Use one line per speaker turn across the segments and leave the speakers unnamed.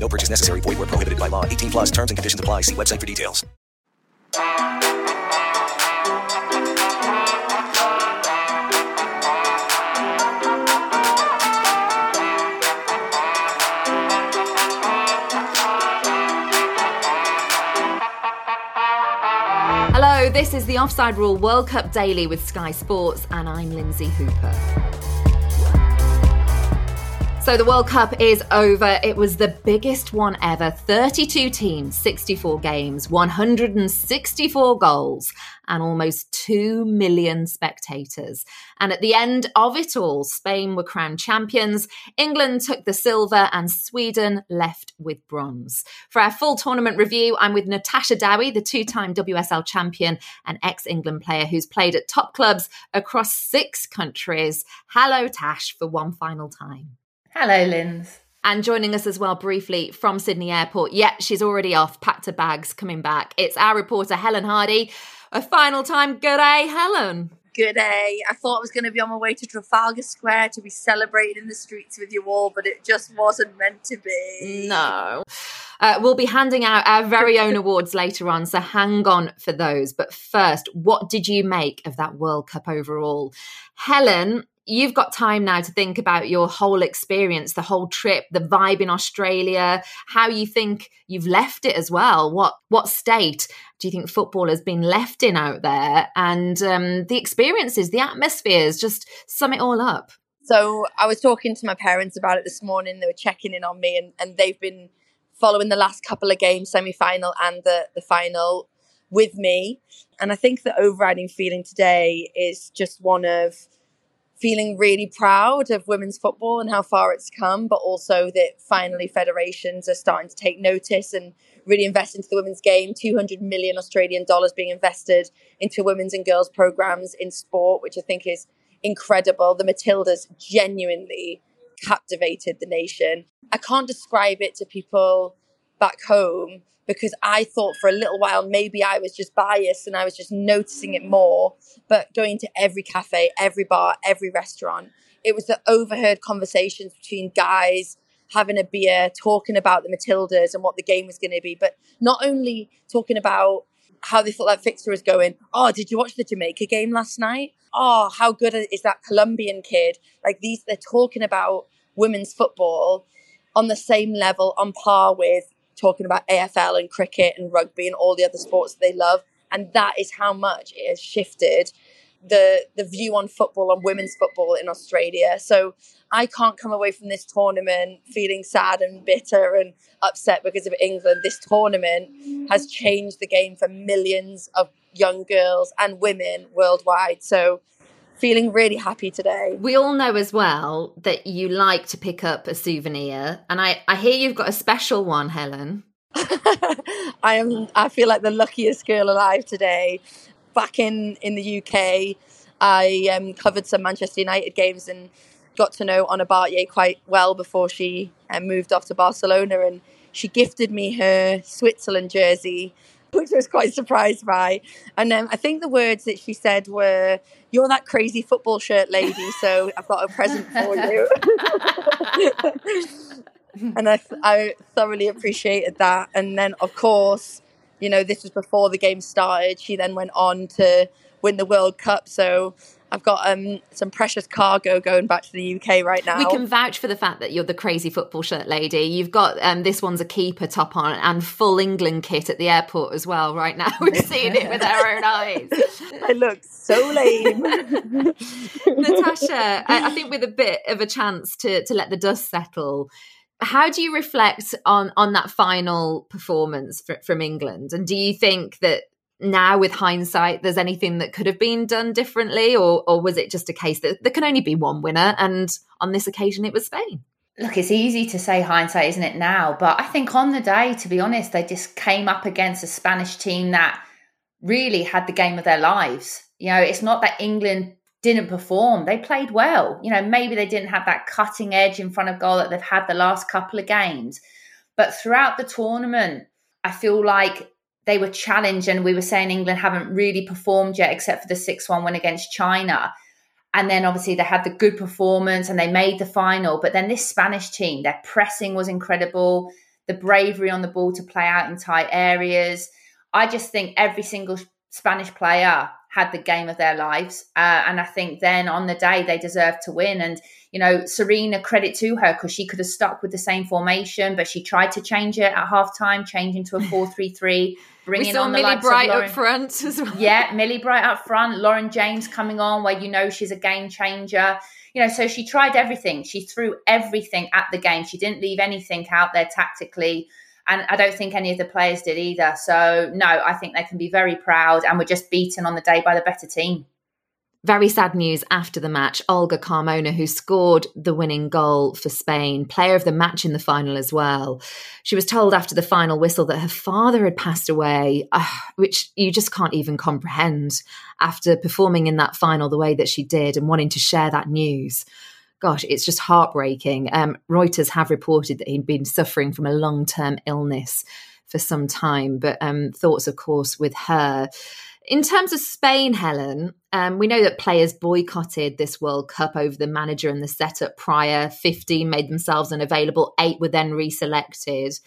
No purchase necessary. Void were prohibited by law. 18 plus terms and conditions apply. See website for details.
Hello, this is the Offside Rule World Cup Daily with Sky Sports, and I'm Lynsey Hooper. So the World Cup is over. It was the biggest one ever 32 teams, 64 games, 164 goals, and almost 2 million spectators. And at the end of it all, Spain were crowned champions, England took the silver, and Sweden left with bronze. For our full tournament review, I'm with Natasha Dowie, the two time WSL champion and ex England player who's played at top clubs across six countries. Hello, Tash, for one final time.
Hello, Linz.
And joining us as well briefly from Sydney Airport. Yeah, she's already off, packed her bags, coming back. It's our reporter, Helen Hardy. A final time. Good day, Helen.
Good day. I thought I was going to be on my way to Trafalgar Square to be celebrating in the streets with you all, but it just wasn't meant to be.
No. Uh, we'll be handing out our very own awards later on, so hang on for those. But first, what did you make of that World Cup overall? Helen, you've got time now to think about your whole experience, the whole trip, the vibe in Australia, how you think you've left it as well. What what state do you think football has been left in out there, and um, the experiences, the atmospheres? Just sum it all up.
So I was talking to my parents about it this morning. They were checking in on me, and, and they've been following the last couple of games, semi final and the the final with me. And I think the overriding feeling today is just one of feeling really proud of women's football and how far it's come, but also that finally federations are starting to take notice and really invest into the women's game. 200 million Australian dollars being invested into women's and girls programs in sport, which I think is incredible. The Matildas genuinely captivated the nation. I can't describe it to people back home because I thought for a little while maybe I was just biased and I was just noticing it more. But going to every cafe, every bar, every restaurant, it was the overheard conversations between guys having a beer, talking about the Matildas and what the game was going to be, but not only talking about how they thought that fixture was going. Oh, did you watch the Jamaica game last night? Oh, how good is that Colombian kid? Like these, they're talking about women's football on the same level, on par with talking about AFL and cricket and rugby and all the other sports they love. And that is how much it has shifted the the view on football on women's football in Australia. So I can't come away from this tournament feeling sad and bitter and upset because of England. This tournament has changed the game for millions of young girls and women worldwide. So feeling really happy today.
We all know as well that you like to pick up a souvenir, and I, I hear you've got a special one, Helen.
I am. I feel like the luckiest girl alive today. Back in in the UK, I um, covered some Manchester United games, and got to know Ona Batlle quite well before she um, moved off to Barcelona, and she gifted me her Switzerland jersey, which I was quite surprised by. And um, I think the words that she said were, "You're that crazy football shirt lady, so I've got a present for you." and I, I thoroughly appreciated that. And then, of course, you know, this was before the game started. She then went on to win the World Cup. So I've got um, some precious cargo going back to the UK right now.
We can vouch for the fact that you're the crazy football shirt lady. You've got um, this one's a keeper top on and full England kit at the airport as well. Right now, we've seen it with our own eyes.
I look so lame,
Natasha. I, I think with a bit of a chance to to let the dust settle. How do you reflect on on that final performance for, from England? And do you think that now with hindsight there's anything that could have been done differently or or was it just a case that there can only be one winner and on this occasion it was Spain
Look, it's easy to say hindsight, isn't it, now? But I think on the day, to be honest, they just came up against a Spanish team that really had the game of their lives. You know, it's not that England didn't perform, they played well. You know, maybe they didn't have that cutting edge in front of goal that they've had the last couple of games. But throughout the tournament, I feel like they were challenged, and we were saying England haven't really performed yet, except for the 6 1 win against China. And then obviously they had the good performance and they made the final. But then this Spanish team, their pressing was incredible, the bravery on the ball to play out in tight areas. I just think every single Spanish player had the game of their lives. Uh, and I think then on the day they deserved to win. And, you know, Sarina, credit to her because she could have stuck with the same formation, but she tried to change it at halftime, change into a 4 3 3
bringing we saw on the Millie Bright Lauren, up front as well.
Yeah, Millie Bright up front, Lauren James coming on, where you know she's a game changer. You know, so she tried everything. She threw everything at the game. She didn't leave anything out there tactically. And I don't think any of the players did either. So, no, I think they can be very proud and we're just beaten on the day by the better team.
Very sad news after the match. Olga Carmona, who scored the winning goal for Spain, player of the match in the final as well. She was told after the final whistle that her father had passed away, uh, which you just can't even comprehend after performing in that final the way that she did and wanting to share that news. Gosh, it's just heartbreaking. Um, Reuters have reported that he'd been suffering from a long term illness for some time, but um, thoughts, of course, with her. In terms of Spain, Helen, um, we know that players boycotted this World Cup over the manager and the setup prior. 15 made themselves unavailable, eight were then reselected.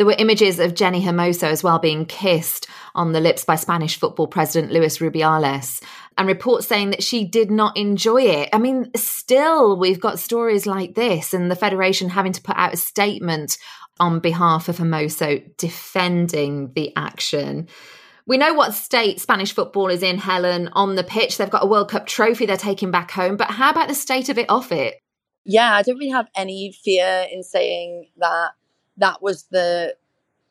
There were images of Jenni Hermoso as well being kissed on the lips by Spanish football president Luis Rubiales, and reports saying that she did not enjoy it. I mean, still, we've got stories like this, and the Federation having to put out a statement on behalf of Hermoso defending the action. We know what state Spanish football is in, Helen, on the pitch. They've got a World Cup trophy they're taking back home. But how about the state of it off it?
Yeah, I don't really have any fear in saying that that was the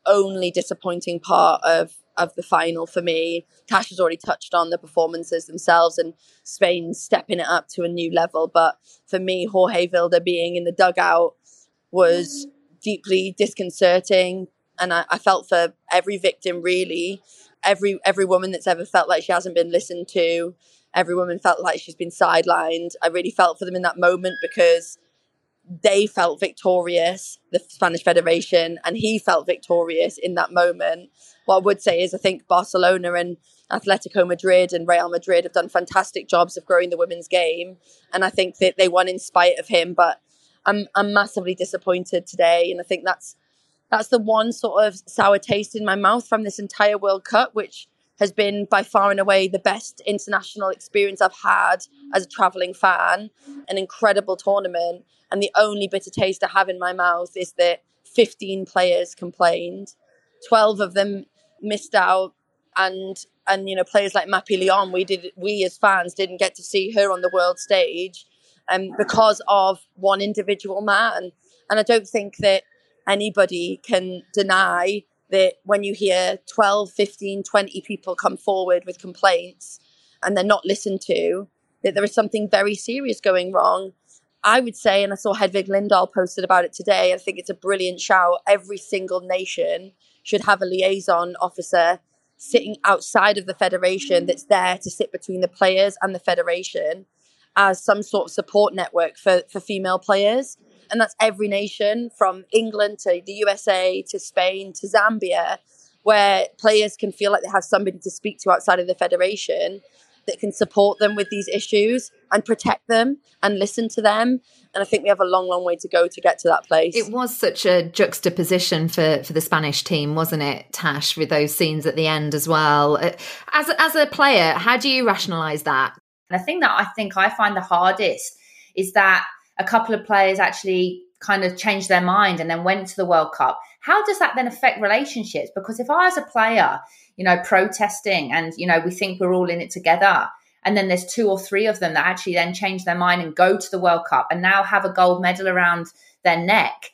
only disappointing part of of the final for me. Tash has already touched on the performances themselves and Spain stepping it up to a new level. But for me, Jorge Vilda being in the dugout was deeply disconcerting. And I, I felt for every victim really every every woman that's ever felt like she hasn't been listened to, every woman felt like she's been sidelined. I really felt for them in that moment because they felt victorious, the Spanish Federation, and he felt victorious in that moment. What I would say is, I think Barcelona and Atletico Madrid and Real Madrid have done fantastic jobs of growing the women's game, and I think that they won in spite of him. But I'm I'm massively disappointed today, and I think that's that's the one sort of sour taste in my mouth from this entire World Cup, which has been by far and away the best international experience I've had as a traveling fan. An incredible tournament. And the only bitter taste I have in my mouth is that 15 players complained, 12 of them missed out. And and you know players like Mapi Leon, we did we as fans didn't get to see her on the world stage, um, because of one individual man. And I don't think that anybody can deny that when you hear 12, 15, 20 people come forward with complaints and they're not listened to, that there is something very serious going wrong. I would say, and I saw Hedvig Lindahl posted about it today, I think it's a brilliant shout. Every single nation should have a liaison officer sitting outside of the federation that's there to sit between the players and the federation as some sort of support network for, for female players. And that's every nation from England to the USA to Spain to Zambia, where players can feel like they have somebody to speak to outside of the federation that can support them with these issues and protect them and listen to them. And I think we have a long, long way to go to get to that place.
It was such a juxtaposition for, for the Spanish team, wasn't it, Tash, with those scenes at the end as well. Uh, as, as a player, how do you rationalise that?
And the thing that I think I find the hardest is that a couple of players actually kind of changed their mind and then went to the World Cup. How does that then affect relationships? Because if I, as a player, you know, protesting and, you know, we think we're all in it together, and then there's two or three of them that actually then change their mind and go to the World Cup and now have a gold medal around their neck.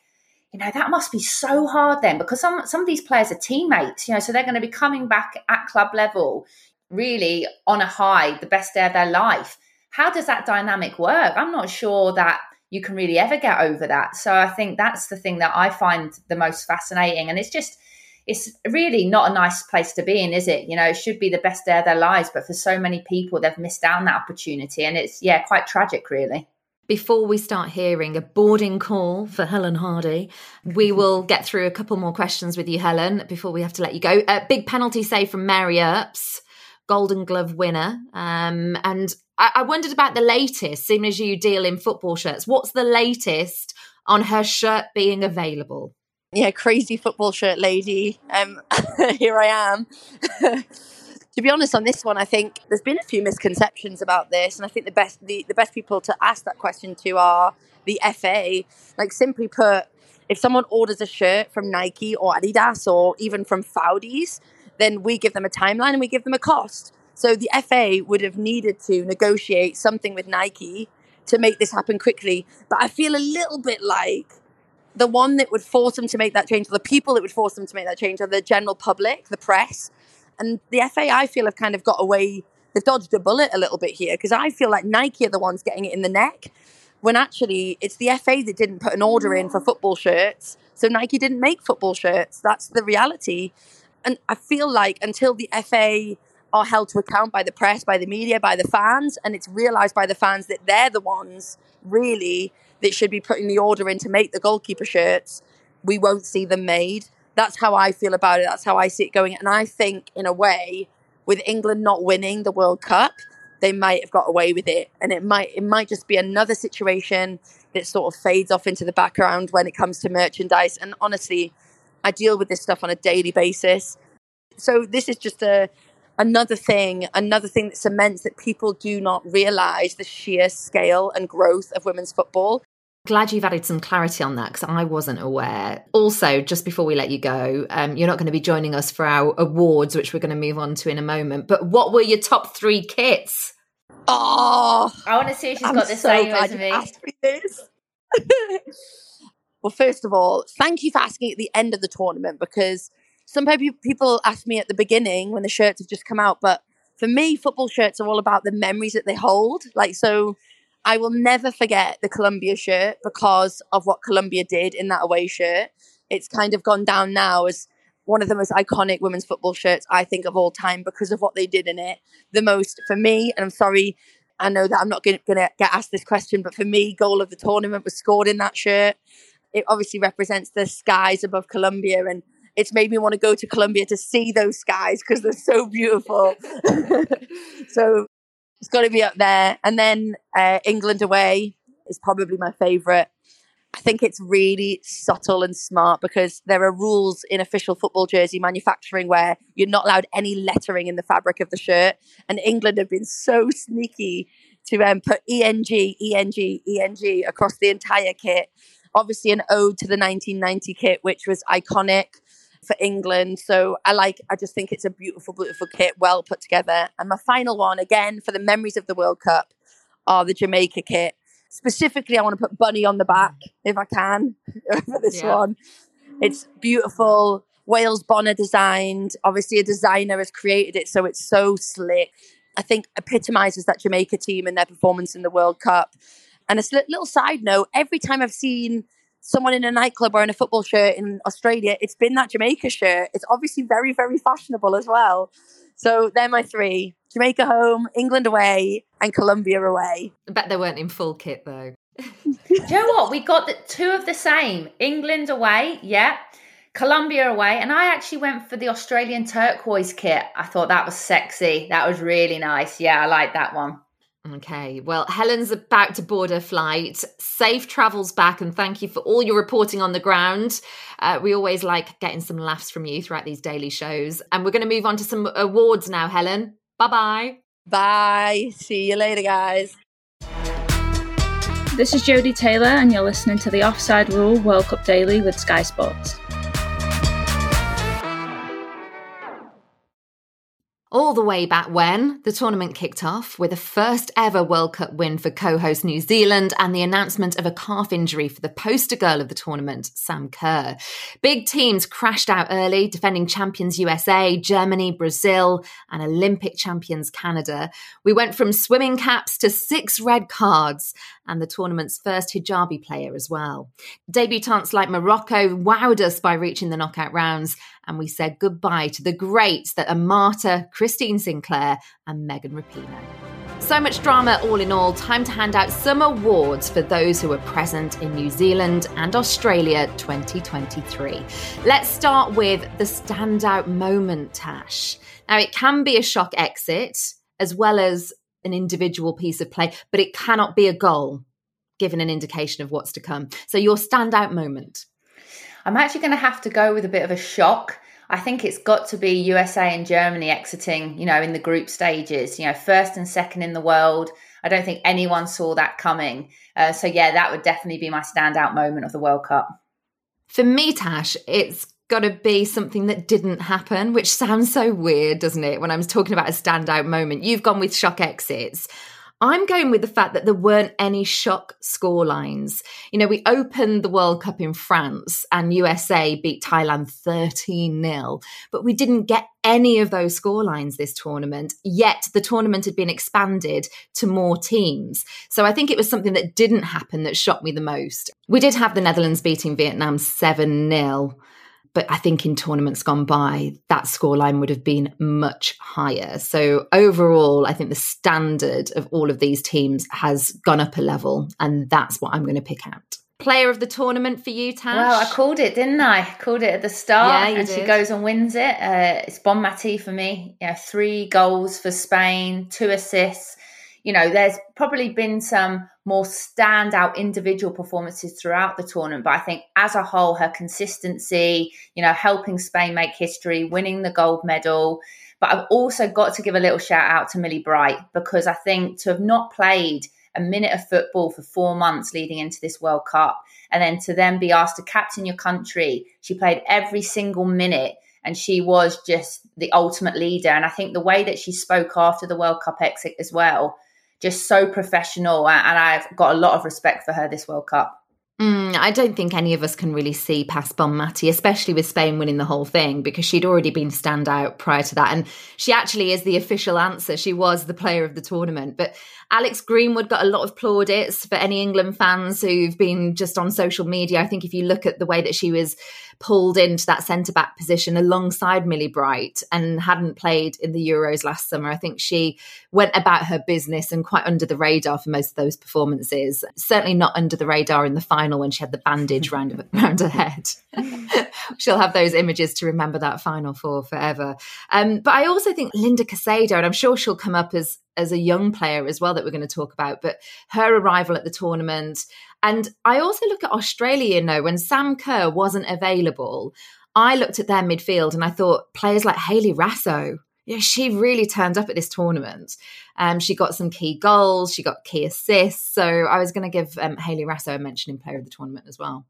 You know, that must be so hard then because some some of these players are teammates, you know, so they're going to be coming back at club level really on a high, the best day of their life. How does that dynamic work? I'm not sure that you can really ever get over that. So I think that's the thing that I find the most fascinating. And it's just, it's really not a nice place to be in, is it? You know, it should be the best day of their lives, but for so many people, they've missed out on that opportunity. And it's, yeah, quite tragic, really.
Before we start hearing a boarding call for Helen Hardy, we will get through a couple more questions with you, Helen, before we have to let you go. A big penalty save from Mary Earps. Golden Glove winner. Um, and I-, I wondered about the latest, seeing as you deal in football shirts. What's the latest on her shirt being available?
Yeah, crazy football shirt lady. Um, here I am. to be honest, on this one, I think there's been a few misconceptions about this, and I think the best the, the best people to ask that question to are the FA. Like simply put, if someone orders a shirt from Nike or Adidas or even from Faudi's, then we give them a timeline and we give them a cost. So the FA would have needed to negotiate something with Nike to make this happen quickly. But I feel a little bit like the one that would force them to make that change, or the people that would force them to make that change, are the general public, the press. And the FA, I feel, have kind of got away, they've dodged a bullet a little bit here because I feel like Nike are the ones getting it in the neck when actually it's the FA that didn't put an order in for football shirts. So Nike didn't make football shirts. That's the reality. And I feel like until the FA are held to account by the press, by the media, by the fans, and it's realised by the fans that they're the ones really that should be putting the order in to make the goalkeeper shirts, we won't see them made. That's how I feel about it. That's how I see it going. And I think, in a way, with England not winning the World Cup, they might have got away with it, and it might it might just be another situation that sort of fades off into the background when it comes to merchandise. And honestly, I deal with this stuff on a daily basis. So this is just a another thing, another thing that cements that people do not realize the sheer scale and growth of women's football.
Glad you've added some clarity on that because I wasn't aware. Also, just before we let you go, um, you're not going to be joining us for our awards, which we're going to move on to in a moment. But what were your top three kits?
Oh,
I want to see if she's I'm got the so same as me. me this.
Well, first of all, thank you for asking at the end of the tournament because some people ask me at the beginning when the shirts have just come out, but for me, football shirts are all about the memories that they hold. Like, so I will never forget the Colombia shirt because of what Colombia did in that away shirt. It's kind of gone down now as one of the most iconic women's football shirts I think of all time because of what they did in it. The most for me, and I'm sorry, I know that I'm not going to get asked this question, but for me, goal of the tournament was scored in that shirt it obviously represents the skies above Colombia and it's made me want to go to Colombia to see those skies because they're so beautiful. so it's got to be up there. And then uh, England away is probably my favorite. I think it's really subtle and smart because there are rules in official football jersey manufacturing where you're not allowed any lettering in the fabric of the shirt. And England have been so sneaky to um, put ENG, ENG, ENG across the entire kit obviously an ode to the 1990 kit, which was iconic for England. So I like, I just think it's a beautiful, beautiful kit, well put together. And my final one, again, for the memories of the World Cup, are the Jamaica kit. Specifically, I want to put Bunny on the back if I can for this yeah. one. It's beautiful. Wales Bonner designed. Obviously, a designer has created it, so it's so slick. I think epitomizes that Jamaica team and their performance in the World Cup. And a little side note every time I've seen someone in a nightclub wearing a football shirt in Australia, it's been that Jamaica shirt. It's obviously very, very fashionable as well. So they're my three Jamaica home, England away, and Colombia away.
I bet they weren't in full kit though.
Do you know what? We got the two of the same. England away, yeah. Colombia away, and I actually went for the Australian turquoise kit. I thought that was sexy. That was really nice. Yeah, I like that one.
Okay, well, Helen's about to board her flight. Safe travels back, and thank you for all your reporting on the ground. Uh, we always like getting some laughs from you throughout these daily shows. And we're going to move on to some awards now, Helen. Bye bye.
Bye. See you later, guys.
This is Jodie Taylor, and you're listening to the Offside Rule World Cup Daily with Sky Sports.
All the way back when the tournament kicked off with a first ever World Cup win for co host New Zealand and the announcement of a calf injury for the poster girl of the tournament, Sam Kerr. Big teams crashed out early, defending champions USA, Germany, Brazil, and Olympic champions Canada. We went from swimming caps to six red cards and the tournament's first hijabi player as well. Debutantes like Morocco wowed us by reaching the knockout rounds, and we said goodbye to the greats that are Marta, Christine Sinclair, and Megan Rapinoe. So much drama all in all. Time to hand out some awards for those who were present in New Zealand and Australia 2023. Let's start with the standout moment, Tash. Now, it can be a shock exit as well as an individual piece of play, but it cannot be a goal, given an indication of what's to come. So, your standout moment.
I'm actually going to have to go with a bit of a shock. I think it's got to be USA and Germany exiting, you know, in the group stages, you know, first and second in the world. I don't think anyone saw that coming. Uh, so, yeah, that would definitely be my standout moment of the World Cup.
For me, Tash, it's got to be something that didn't happen, which sounds so weird, doesn't it? When I'm talking about a standout moment, you've gone with shock exits. I'm going with the fact that there weren't any shock score lines. You know, we opened the World Cup in France and USA beat Thailand 13 0, but we didn't get any of those score lines this tournament, yet the tournament had been expanded to more teams. So I think it was something that didn't happen that shocked me the most. We did have the Netherlands beating Vietnam 7 0 but I think in tournaments gone by, that scoreline would have been much higher. So overall, I think the standard of all of these teams has gone up a level, and that's what I'm going to pick out. Player of the tournament for you, Tash?
Well, I called it, didn't I? called it at the start,
yeah,
and
did.
she goes and wins it. Uh, it's Bonmati for me. Yeah, three goals for Spain, two assists you know, there's probably been some more standout individual performances throughout the tournament, but I think as a whole, her consistency, you know, helping Spain make history, winning the gold medal. But I've also got to give a little shout out to Millie Bright because I think to have not played a minute of football for four months leading into this World Cup and then to then be asked to captain your country, she played every single minute and she was just the ultimate leader. And I think the way that she spoke after the World Cup exit as well just so professional. And I've got a lot of respect for her this World Cup.
Mm, I don't think any of us can really see past Bonmati, especially with Spain winning the whole thing, because she'd already been standout prior to that. And she actually is the official answer. She was the player of the tournament. But Alex Greenwood got a lot of plaudits for any England fans who've been just on social media. I think if you look at the way that she was pulled into that centre back position alongside Millie Bright and hadn't played in the Euros last summer. I think she went about her business and quite under the radar for most of those performances. Certainly not under the radar in the final when she had the bandage round, around her head. She'll have those images to remember that final for forever. Um, but I also think Linda Caicedo, and I'm sure she'll come up as as a young player as well that we're going to talk about, but her arrival at the tournament. And I also look at Australia, you know, when Sam Kerr wasn't available, I looked at their midfield and I thought players like Hayley Raso, yeah, she really turned up at this tournament. Um, she got some key goals, she got key assists. So I was going to give um, Hayley Raso a mention in player of the tournament as well.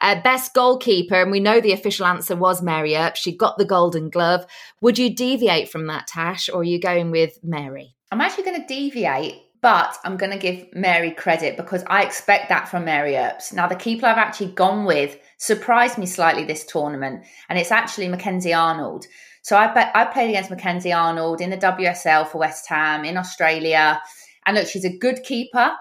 Uh, best goalkeeper, and we know the official answer was Mary Earp. She got the golden glove. Would you deviate from that, Tash, or are you going with Mary?
I'm actually going to deviate, but I'm going to give Mary credit because I expect that from Mary Earps. Now, the keeper I've actually gone with surprised me slightly this tournament, and it's actually Mackenzie Arnold. So I, I played against Mackenzie Arnold in the WSL for West Ham in Australia. And look, she's a good keeper,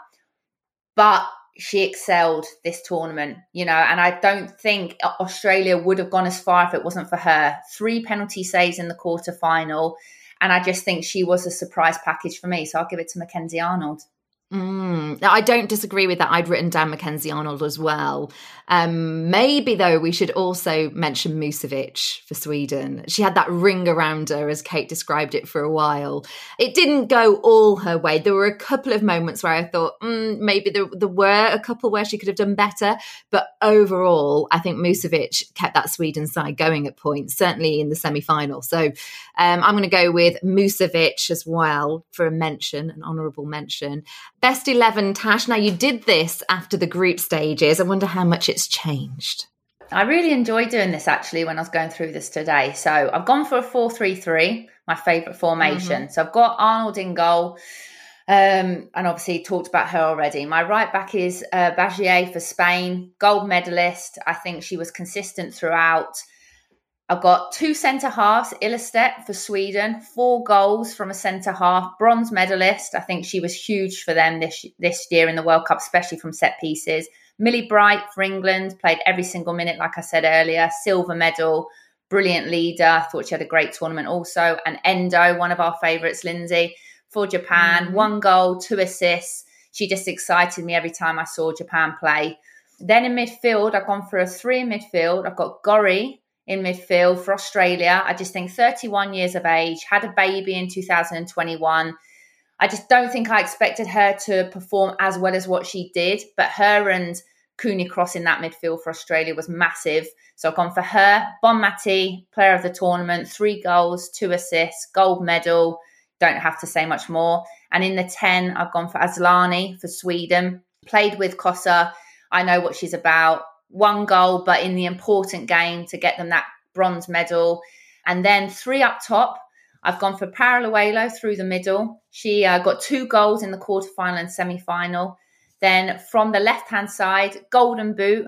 but she excelled this tournament, you know, and I don't think Australia would have gone as far if it wasn't for her. Three penalty saves in the quarter final. And I just think she was a surprise package for me. So I'll give it to Mackenzie Arnold.
Mm, I don't disagree with that. I'd written down Mackenzie Arnold as well. Um, maybe though we should also mention Musovic for Sweden. She had that ring around her, as Kate described it for a while. It didn't go all her way. There were a couple of moments where I thought mm, maybe there, there were a couple where she could have done better, but overall, I think Musovic kept that Sweden side going at points, certainly in the semi final. So um, I'm going to go with Musovic as well for a mention, an honourable mention. Best 11, Tash. Now, you did this after the group stages. I wonder how much it's changed.
I really enjoyed doing this actually when I was going through this today. So I've gone for a 4 3 3, my favourite formation. Mm-hmm. So I've got Arnold in goal. Um, and obviously talked about her already. My right back is uh, Batlle for Spain, gold medalist. I think she was consistent throughout. I've got two centre halves, Ilestedt for Sweden, four goals from a centre half, bronze medalist. I think she was huge for them this this year in the World Cup, especially from set pieces. Millie Bright for England played every single minute, like I said earlier. Silver medal, brilliant leader. I Thought she had a great tournament also. And Endo, one of our favourites, Lynsey for Japan, mm-hmm. one goal, two assists. She just excited me every time I saw Japan play. Then in midfield, I've gone for a three in midfield. I've got Gorry in midfield for Australia. I just think 31 years of age, had a baby in 2021. I just don't think I expected her to perform as well as what she did, but her and Cooney Cross in that midfield for Australia was massive. So I've gone for her, Bon Bonmati, player of the tournament, three goals, two assists, gold medal. Don't have to say much more. And in the 10, I've gone for Asllani for Sweden. Played with Kosa. I know what she's about one goal, but in the important game to get them that bronze medal. And then three up top. I've gone for Paralluelo through the middle. She uh, got two goals in the quarterfinal and semi final. Then from the left hand side, Golden Boot,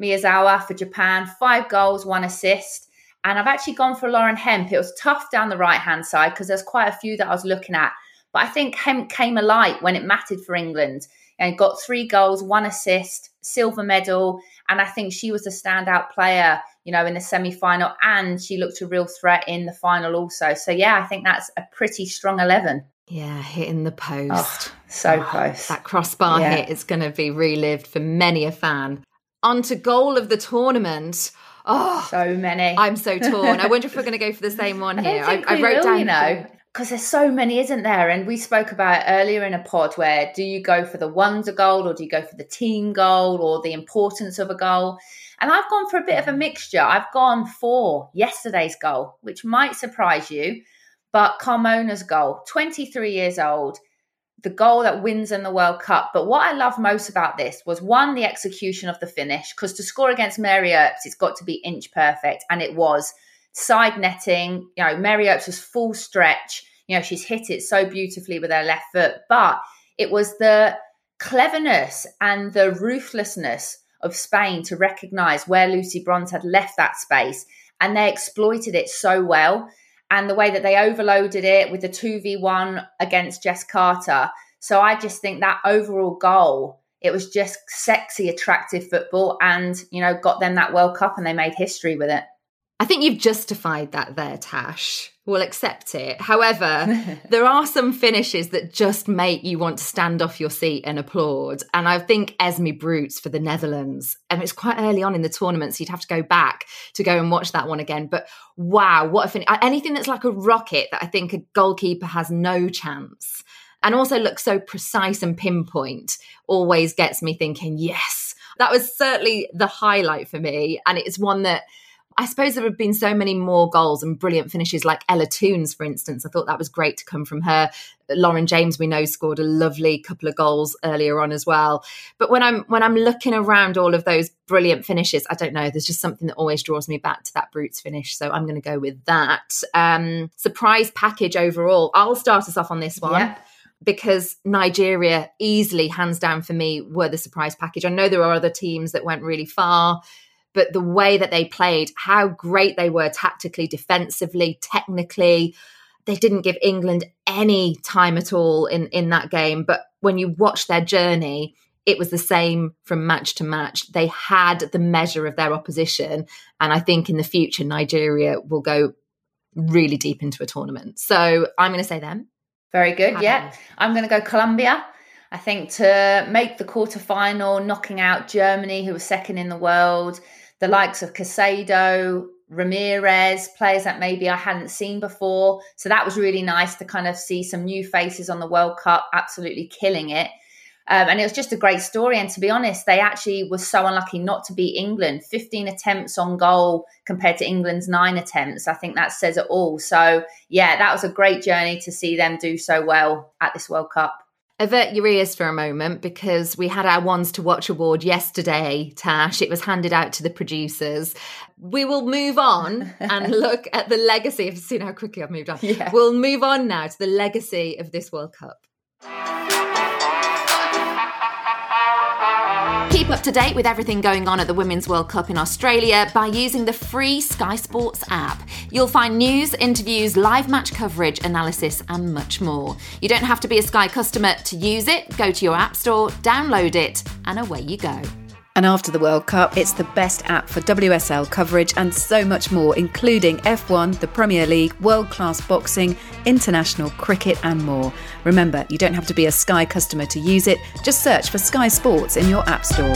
Miyazawa for Japan, five goals, one assist. And I've actually gone for Lauren Hemp. It was tough down the right hand side because there's quite a few that I was looking at. But I think Hemp came alight when it mattered for England and got three goals, one assist, silver medal. And I think she was a standout player, you know, in the semi final. And she looked a real threat in the final also. So, yeah, I think that's a pretty strong 11.
Yeah, hitting the post.
Oh, so oh, close.
That crossbar yeah. hit is going to be relived for many a fan. On to goal of the tournament. Oh,
so many.
I'm so torn. I wonder if we're going to go for the same one here.
I, I, wrote will, down, you know because there's so many, isn't there? And we spoke about earlier in a pod where do you go for the wonder goal or do you go for the team goal or the importance of a goal? And I've gone for a bit of a mm. mixture. I've gone for yesterday's goal, which might surprise you, but Carmona's goal, 23 years old, the goal that wins in the World Cup. But what I love most about this was one, the execution of the finish, because to score against Mary Earps, it's got to be inch perfect, and it was side netting. You know, Mary Earps was full stretch. You know, she's hit it so beautifully with her left foot, but it was the cleverness and the ruthlessness of Spain to recognize where Lucy Bronze had left that space. And they exploited it so well. And the way that they overloaded it with the 2v1 against Jess Carter. So I just think that overall goal, it was just sexy, attractive football and, you know, got them that World Cup and they made history with it.
I think you've justified that there, Tash. We'll accept it. However, there are some finishes that just make you want to stand off your seat and applaud. And I think Esmee Brugts for the Netherlands, and it's quite early on in the tournament, so you'd have to go back to go and watch that one again. But wow, what a finish. Uh, anything that's like a rocket that I think a goalkeeper has no chance and also looks so precise and pinpoint always gets me thinking, yes, that was certainly the highlight for me. And it's one that I suppose there have been so many more goals and brilliant finishes, like Ella Toone's, for instance. I thought that was great to come from her. Lauren James, we know, scored a lovely couple of goals earlier on as well. But when I'm when I'm looking around all of those brilliant finishes, I don't know. There's just something that always draws me back to that Brugts finish. So I'm going to go with that. Um, surprise package overall. I'll start us off on this one. Because Nigeria easily, hands down for me, were the surprise package. I know there are other teams that went really far but the way that they played, how great they were tactically, defensively, technically. They didn't give England any time at all in, in that game. But when you watch their journey, it was the same from match to match. They had the measure of their opposition. And I think in the future, Nigeria will go really deep into a tournament. So I'm going to say them.
Very good. Yeah. I'm going to go Colombia. I think to make the quarterfinal, knocking out Germany, who was second in the world, the likes of Caicedo, Ramirez, players that maybe I hadn't seen before. So that was really nice to kind of see some new faces on the World Cup, absolutely killing it. Um, and it was just a great story. And to be honest, they actually were so unlucky not to beat England. 15 attempts on goal compared to England's nine attempts. I think that says it all. So, yeah, that was a great journey to see them do so well at this World Cup.
Avert your ears for a moment because we had our ones to watch award yesterday, Tash. It was handed out to the producers. We will move on and look at the legacy of see how quickly I've moved on.
Yeah.
We'll move on now to the legacy of this World Cup. Keep up to date with everything going on at the Women's World Cup in Australia by using the free Sky Sports app. You'll find news, interviews, live match coverage, analysis, and much more. You don't have to be a Sky customer to use it. Go to your app store, download it, and away you go.
And after the World Cup, it's the best app for WSL coverage and so much more, including F1, the Premier League, world class boxing, international cricket, and more. Remember, you don't have to be a Sky customer to use it, just search for Sky Sports in your App Store.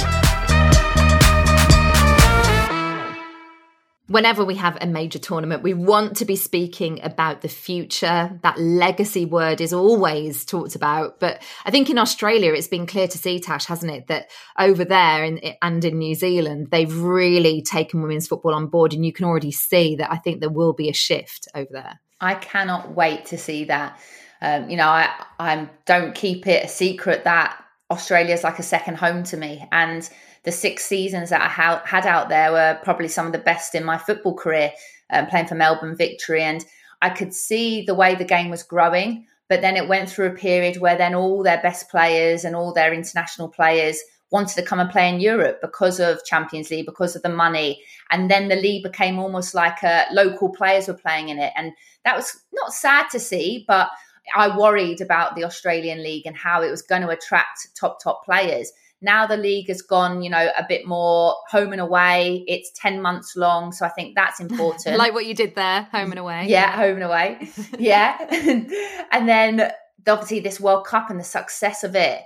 Whenever we have a major tournament, we want to be speaking about the future. That legacy word is always talked about. But I think in Australia, it's been clear to see, Tash, hasn't it, that over there in, and in New Zealand, they've really taken women's football on board. And you can already see that I think there will be a shift over there.
I cannot wait to see that. Um, you know, I, I don't keep it a secret that Australia is like a second home to me. And the six seasons that I ha- had out there were probably some of the best in my football career, um, playing for Melbourne Victory. And I could see the way the game was growing. But then it went through a period where then all their best players and all their international players wanted to come and play in Europe because of Champions League, because of the money. And then the league became almost like a, local players were playing in it. And that was not sad to see, but I worried about the Australian league and how it was going to attract top, top players. Now the league has gone, you know, a bit more home and away. It's 10 months long. So I think that's important.
like what you did there, home and away.
Yeah, home and away. yeah. and then obviously this World Cup and the success of it.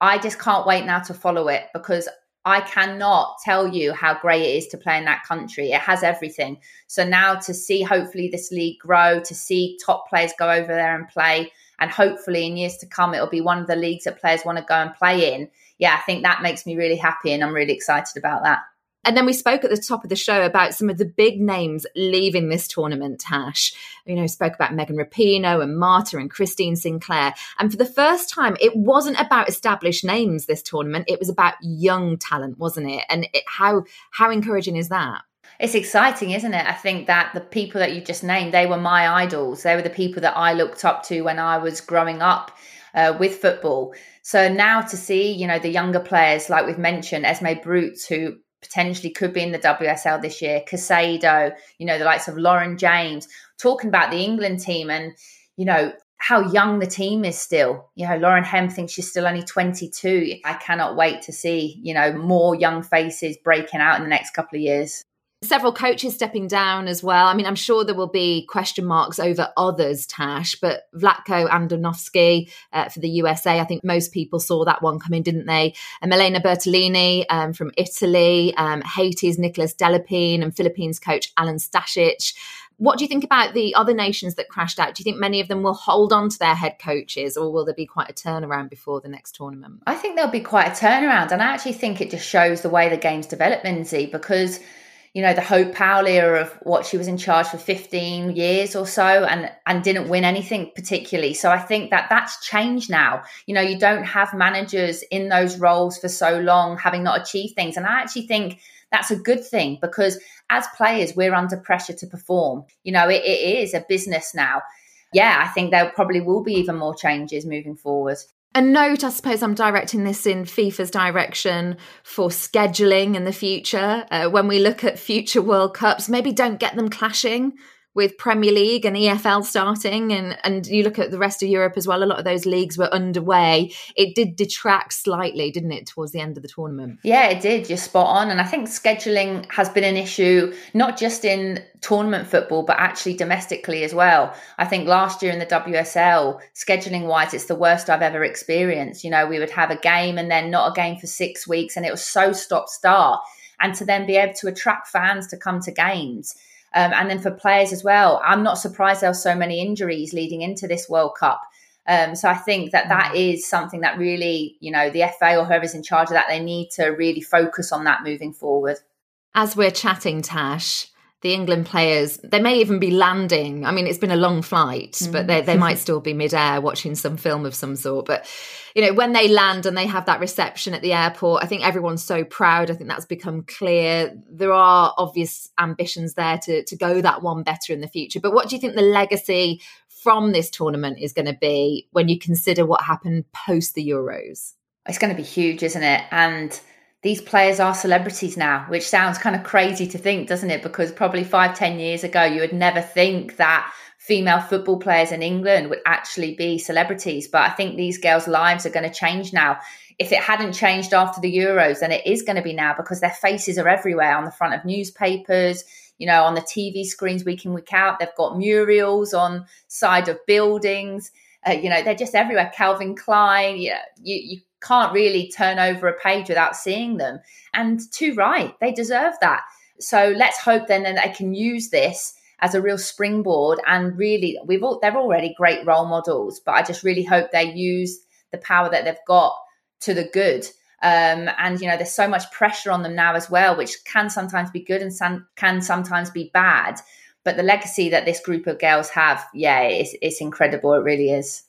I just can't wait now to follow it because I cannot tell you how great it is to play in that country. It has everything. So now to see hopefully this league grow, to see top players go over there and play, and hopefully in years to come it'll be one of the leagues that players want to go and play in yeah i think that makes me really happy and i'm really excited about that
and then we spoke at the top of the show about some of the big names leaving this tournament, Tash. You know, spoke about Megan Rapinoe and Marta and Christine Sinclair. And for the first time, it wasn't about established names this tournament. It was about young talent, wasn't it? And it, how how encouraging is that?
it's exciting, isn't it? I think that the people that you just named, they were my idols. They were the people that I looked up to when I was growing up uh, with football. So now to see, you know, the younger players, like we've mentioned, Esmee Brugts, who potentially could be in the WSL this year, Caicedo, you know, the likes of Lauren James, talking about the England team and, you know, how young the team is still. You know, Lauren Hemp thinks she's still only 22. I cannot wait to see, you know, more young faces breaking out in the next couple of years
several coaches stepping down as well. I mean, I'm sure there will be question marks over others, Tash, but Vlatko Andonovski uh, for the USA, I think most people saw that one coming, didn't they? And Milena Bertolini um, from Italy, um, Haiti's Nicolas Delépine, and Philippines coach Alen Stajcic. What do you think about the other nations that crashed out? Do you think many of them will hold on to their head coaches or will there be quite a turnaround before the next tournament?
I think there'll be quite a turnaround. And I actually think it just shows the way the game's developed, Lynsey, because you know the Hope Powell era of what she was in charge for 15 years or so and and didn't win anything particularly. So I think that that's changed now. You know you don't have managers in those roles for so long having not achieved things. And I actually think that's a good thing because as players we're under pressure to perform. You know it, it is a business now. Yeah I think there probably will be even more changes moving forward
a note, I suppose I'm directing this in FIFA's direction for scheduling in the future. Uh, when we look at future World Cups, maybe don't get them clashing with Premier League and EFL starting, and and you look at the rest of Europe as well. A lot of those leagues were underway. It did detract slightly, didn't it, towards the end of the tournament?
Yeah, it did. You're spot on, and I think scheduling has been an issue not just in tournament football, but actually domestically as well. I think last year in the WSL, scheduling wise, it's the worst I've ever experienced. You know, we would have a game and then not a game for six weeks, and it was so stop start. And to then be able to attract fans to come to games um, and then for players as well, I'm not surprised there are so many injuries leading into this World Cup. Um, so I think that that mm. something that really, you know, the FA or whoever's in charge of that, they need to really focus on that moving forward.
As we're chatting, Tash, the England players, they may even be landing. I mean, it's been a long flight, mm. but they, they might still be midair watching some film of some sort. But, you know, when they land and they have that reception at the airport, I think everyone's so proud. I think that's become clear. There are obvious ambitions there to, to go that one better in the future. But what do you think the legacy from this tournament is going to be when you consider what happened post the Euros?
It's going to be huge, isn't it? And these players are celebrities now, which sounds kind of crazy to think, doesn't it? Because probably five, ten years ago, you would never think that female football players in England would actually be celebrities. But I think these girls' lives are going to change now. If it hadn't changed after the Euros, then it is going to be now because their faces are everywhere on the front of newspapers, you know, on the TV screens week in, week out. They've got murals on side of buildings. Uh, you know, they're just everywhere. Calvin Klein, you, know, you, you can't really turn over a page without seeing them. And too right, they deserve that. So let's hope then that they can use this as a real springboard and really we've all they're already great role models, but I just really hope they use the power that they've got to the good. Um, and you know, there's so much pressure on them now as well, which can sometimes be good and some, can sometimes be bad. But the legacy that this group of girls have, yeah, it's, it's incredible. It really is.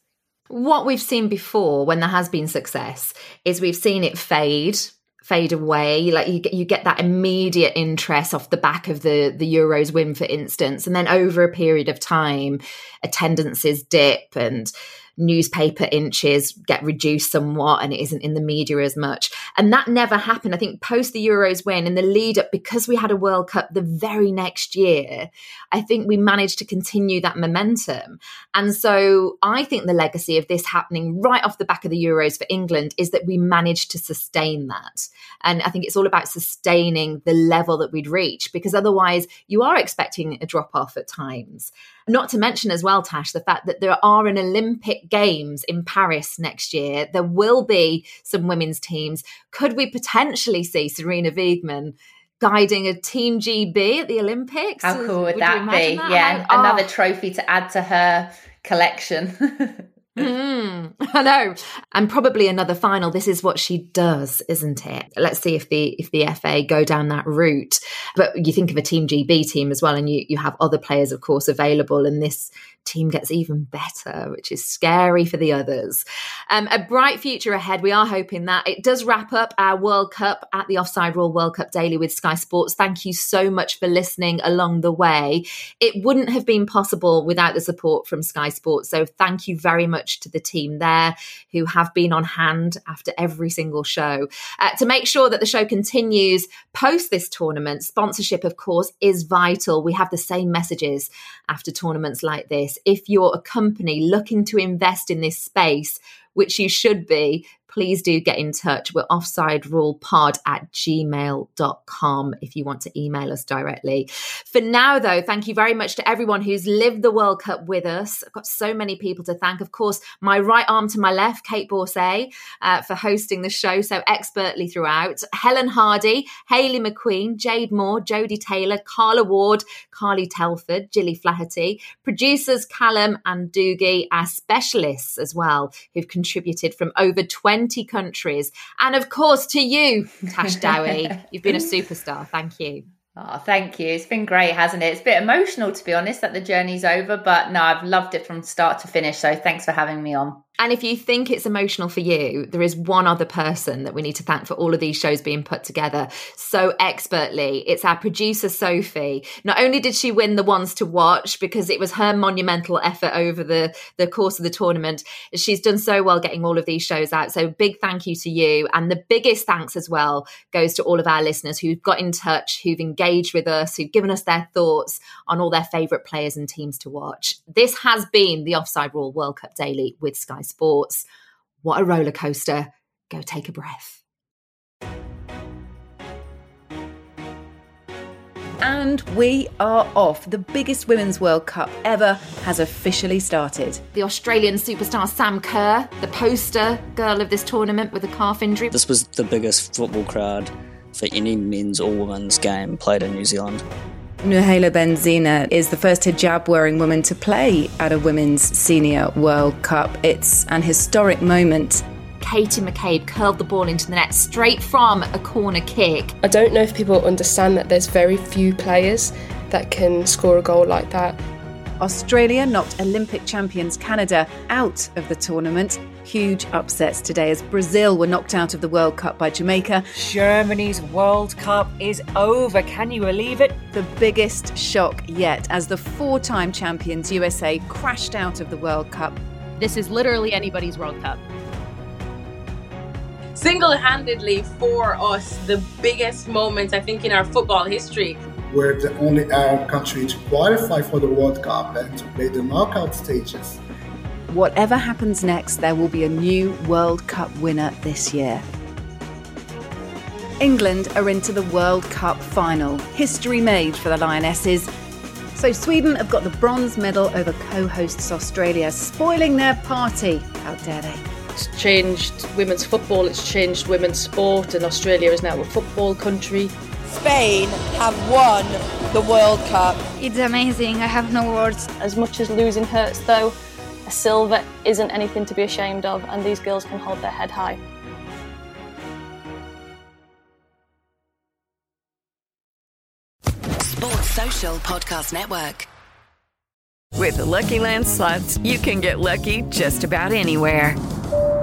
What we've seen before when there has been success is we've seen it fade fade away. Like you get you get that immediate interest off the back of the the euros win for instance and then over a period of time attendances dip and newspaper inches get reduced somewhat and it isn't in the media as much. And that never happened. I think post the Euros win in the lead up, because we had a World Cup the very next year, I think we managed to continue that momentum. And so I think the legacy of this happening right off the back of the Euros for England is that we managed to sustain that. And I think it's all about sustaining the level that we'd reach because otherwise you are expecting a drop off at times. Not to mention as well, Tash, the fact that there are an Olympic Games in Paris next year. There will be some women's teams. Could we potentially see Sarina Wiegman guiding a Team GB at the Olympics?
How cool would, would that be? That? Yeah, How, another oh. trophy to add to her collection.
Mm, I know. And probably another final. This is what she does, isn't it? Let's see if the if the FA go down that route. But you think of a Team GB team as well, and you, you have other players, of course, available. And this team gets even better, which is scary for the others. Um, a bright future ahead. We are hoping that it does wrap up our World Cup at the Offside Rule World Cup Daily with Sky Sports. Thank you so much for listening along the way. It wouldn't have been possible without the support from Sky Sports. So thank you very much to the team there who have been on hand after every single show. Uh, to make sure that the show continues post this tournament, sponsorship, of course, is vital. We have the same messages after tournaments like this if you're a company looking to invest in this space, which you should be, please do get in touch. We're offsiderulepod at gmail.com if you want to email us directly. For now, though, thank you very much to everyone who's lived the World Cup with us. I've got so many people to thank. Of course, my right arm to my left, Kait Borsay, uh, for hosting the show so expertly throughout. Helen Hardy, Hayley McQueen, Jade Moore, Jodie Taylor, Carla Ward, Carly Telford, Gilly Flaherty, producers Callum and Doogie, our specialists as well, who've contributed from over 20 20 countries. And of course, to you, Tash Dowie, you've been a superstar. Thank you.
Oh, thank you. It's been great, hasn't it? It's a bit emotional, to be honest, that the journey's over, but no, I've loved it from start to finish. So thanks for having me on.
And if you think it's emotional for you, there is one other person that we need to thank for all of these shows being put together so expertly. It's our producer, Sophie. Not only did she win the ones to watch because it was her monumental effort over the, the course of the tournament, she's done so well getting all of these shows out. So big thank you to you. And the biggest thanks as well goes to all of our listeners who've got in touch, who've engaged with us, who've given us their thoughts on all their favourite players and teams to watch. This has been the Offside Rule World Cup Daily with Sky sports. What a roller coaster. Go take a breath.
And we are off. The biggest Women's World Cup ever has officially started.
The Australian superstar Sam Kerr, the poster girl of this tournament with a calf injury.
This was the biggest football crowd for any men's or women's game played in New Zealand.
Nouhaila Benzina is the first hijab wearing woman to play at a Women's Senior World Cup. It's an historic moment.
Katie McCabe curled the ball into the net straight from a corner kick.
I don't know if people understand that there's very few players that can score a goal like that.
Australia knocked Olympic champions Canada out of the tournament. Huge upsets today as Brazil were knocked out of the World Cup by Jamaica.
Germany's World Cup is over. Can you believe it?
The biggest shock yet as the four time champions USA crashed out of the World Cup.
This is literally anybody's World Cup.
Single handedly for us, the biggest moment, I think, in our football history.
We're the only Arab country to qualify for the World Cup and to play the knockout stages.
Whatever happens next, there will be a new World Cup winner this year. England are into the World Cup final. History made for the Lionesses. So Sweden have got the bronze medal over co-hosts Australia, spoiling their party. How dare they?
It's changed women's football, it's changed women's sport, and Australia is now a football country.
Spain have won the World Cup.
It's amazing. I have no words.
As much as losing hurts, though, a silver isn't anything to be ashamed of, and these girls can hold their head high.
Sports Social Podcast Network.
With the Lucky Land slots, you can get lucky just about anywhere.